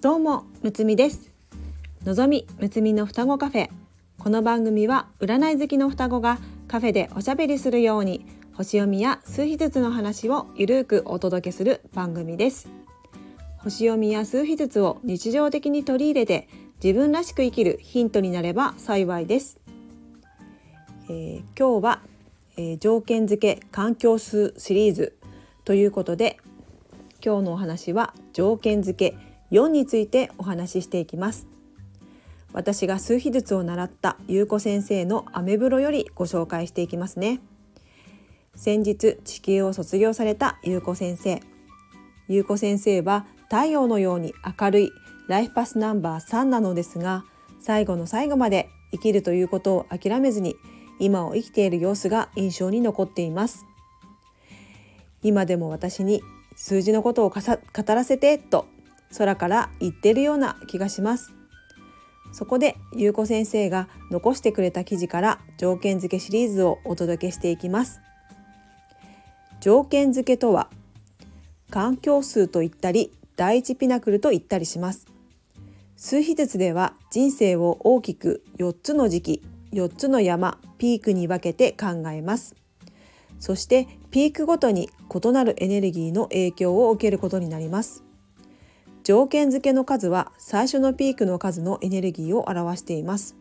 どうもむつみです。のぞみむつみの双子カフェ。この番組は占い好きの双子がカフェでおしゃべりするように星読みや数秘術の話をゆるくお届けする番組です。星読みや数秘術を日常的に取り入れて自分らしく生きるヒントになれば幸いです、えー、今日は、えー、条件付け環境数シリーズということで今日のお話は条件付け4についてお話ししていきます。私が数秘術を習った優子先生のアメブロよりご紹介していきますね。先日地球を卒業された優子先生。優子先生は太陽のように明るいライフパスナンバー3なのですが最後の最後まで生きるということを諦めずに今を生きている様子が印象に残っています。今でも私に数字のことを語らせてと空から言ってるような気がします。そこで優子先生が残してくれた記事から条件付けシリーズをお届けしていきます。条件付けとは環境数と言ったり第一ピナクルと言ったりします。数秘術では人生を大きく4つの時期4つの山ピークに分けて考えます。そしてピークごとに異なるエネルギーの影響を受けることになります。条件付けの数は最初のピークの数のエネルギーを表しています。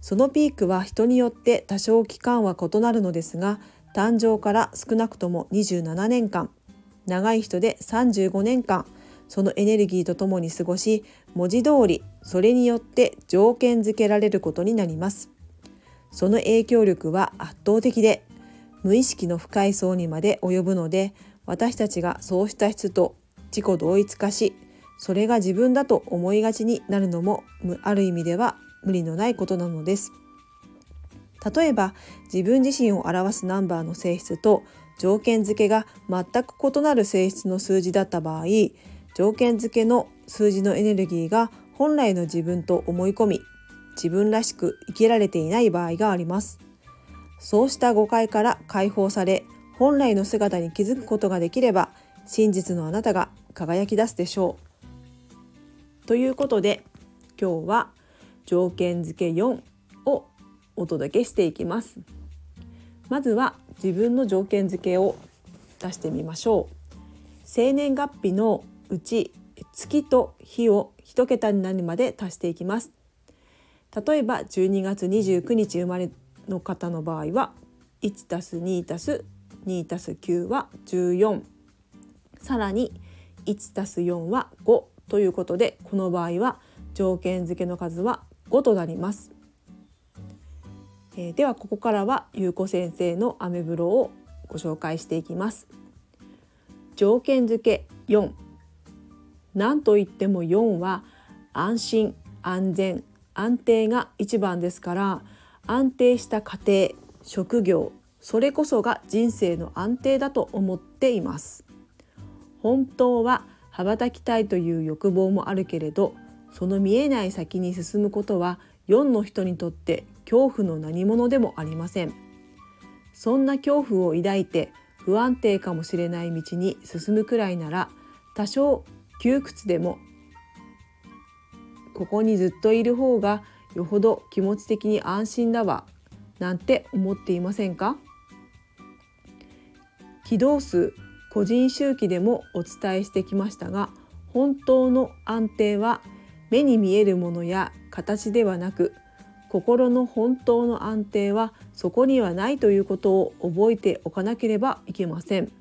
そのピークは人によって多少期間は異なるのですが誕生から少なくとも27年間長い人で35年間そのエネルギーとともに過ごし文字通りそれによって条件付けられることになります。その影響力は圧倒的で無意識の深い層にまで及ぶので私たちがそうした質と自己同一化しそれが自分だと思いがちになるのもある意味では無理のないことなのです。例えば自分自身を表すナンバーの性質と条件付けが全く異なる性質の数字だった場合条件付けの数字のエネルギーが本来の自分と思い込み自分らしく生きられていない場合があります。そうした誤解から解放され本来の姿に気づくことができれば真実のあなたが輝き出すでしょう。ということで今日は条件付け4をお届けしていきます。まずは自分の条件付けを出してみましょう。生年月日のうち月と日を1桁になるまで足していきます。例えば12月29日生まれの方の場合は1 2 2 9は14さらに1たす4は5ということでこの場合は条件付けの数は5となります。えー、ではここからはゆうこ先生のアメブロをご紹介していきます。条件付け4なんといっても4は安心安全安定が一番ですから安定した家庭職業それこそが人生の安定だと思っています本当は羽ばたきたいという欲望もあるけれどその見えない先に進むことは4の人にとって恐怖の何者でもありません。そんな恐怖を抱いて不安定かもしれない道に進むくらいなら多少窮屈でもここにずっといる方がよほど気持ち的に安心だわなんて思っていませんか？起動数個人周期でもお伝えしてきましたが本当の安定は目に見えるものや形ではなく心の本当の安定はそこにはないということを覚えておかなければいけません。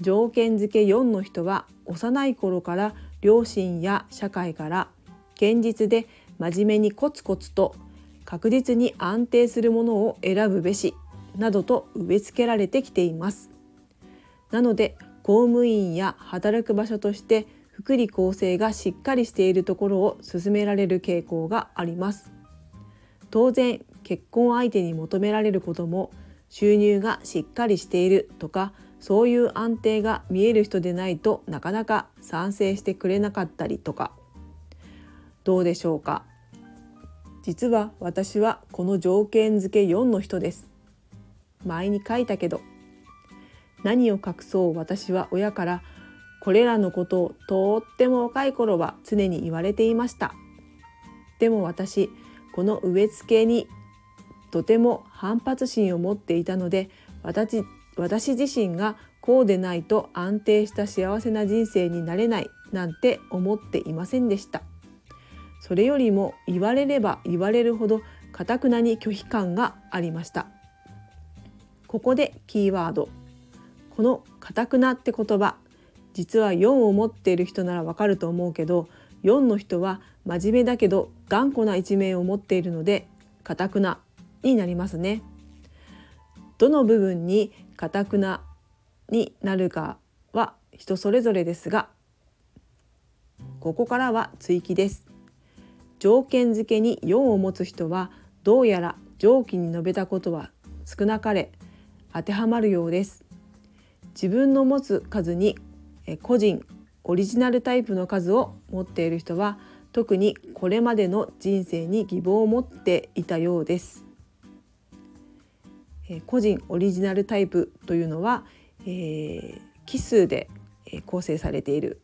条件付け4の人は幼い頃から両親や社会から現実で真面目にコツコツと確実に安定するものを選ぶべしなどと植え付けられてきています。なので公務員や働く場所として福利厚生がしっかりしているところを進められる傾向があります。当然結婚相手に求められることも収入がしっかりしているとかそういう安定が見える人でないとなかなか賛成してくれなかったりとか。どうでしょうか？実は私はこの条件付け4の人です。前に書いたけど何を隠そう私は親からこれらのことをとっても若い頃は常に言われていました。でも私この植え付けにとても反発心を持っていたので私私自身がこうでないと安定した幸せな人生になれないなんて思っていませんでした。それよりも言われれば言われるほどかたくなに拒否感がありました。ここでキーワード。この「かたくな」って言葉実は4を持っている人ならわかると思うけど4の人は真面目だけど頑固な一面を持っているのでかたくなになりますね。どの部分にかたくなになるかは人それぞれですがここからは追記です。条件付けに4を持つ人はどうやら上記に述べたことは少なかれ当てはまるようです。自分の持つ数に個人オリジナルタイプの数を持っている人は特にこれまでの人生に希望を持っていたようです。個人オリジナルタイプというのは、えー、奇数で構成されている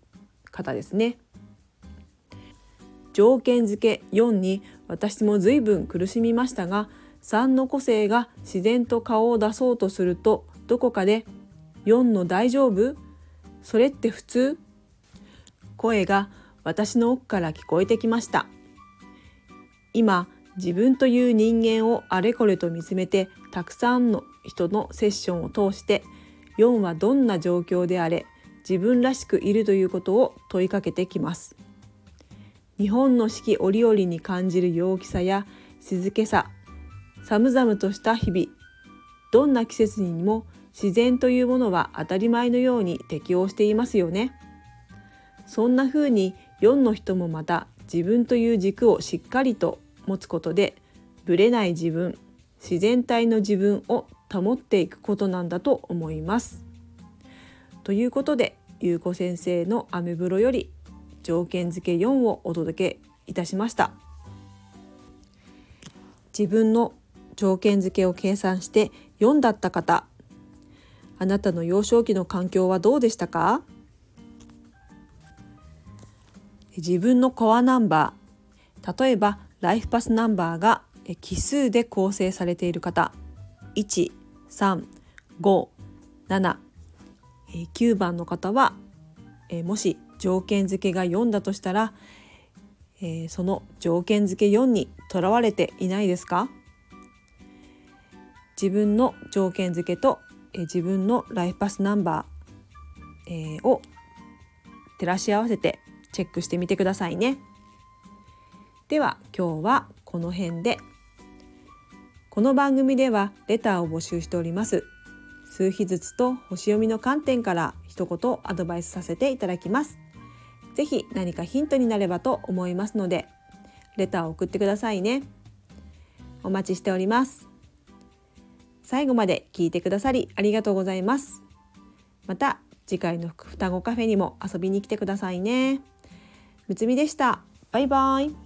方ですね。条件付け4に私も随分苦しみましたが3の個性が自然と顔を出そうとするとどこかで4の大丈夫？それって普通？声が私の奥から聞こえてきました。今自分という人間をあれこれと見つめてたくさんの人のセッションを通して4はどんな状況であれ自分らしくいるということを問いかけてきます。日本の四季折々に感じる陽気さや静けさ寒々とした日々どんな季節にも自然というものは当たり前のように適応していますよね。そんな風に4の人もまた自分という軸をしっかりと持つことでぶれない自分自然体の自分を保っていくことなんだと思います。ということでゆうこ先生のアメブロより条件付け4をお届けいたしました。自分の条件付けを計算して4だった方あなたの幼少期の環境はどうでしたか？自分のコアナンバー例えばライフパスナンバーが奇数で構成されている方。1357番の方はもし条件付けが4だとしたらその条件付け4にとらわれていないですか？自分の条件付けとえ自分のライフパスナンバー、えー、を照らし合わせてチェックしてみてくださいね。では今日はこの辺で。この番組ではレターを募集しております。数日ずつと星読みの観点から一言アドバイスさせていただきます。ぜひ何かヒントになればと思いますのでレターを送ってくださいね。お待ちしております。最後まで聞いてくださりありがとうございます。また次回の双子カフェにも遊びに来てくださいね。むつみでした。バイバイ。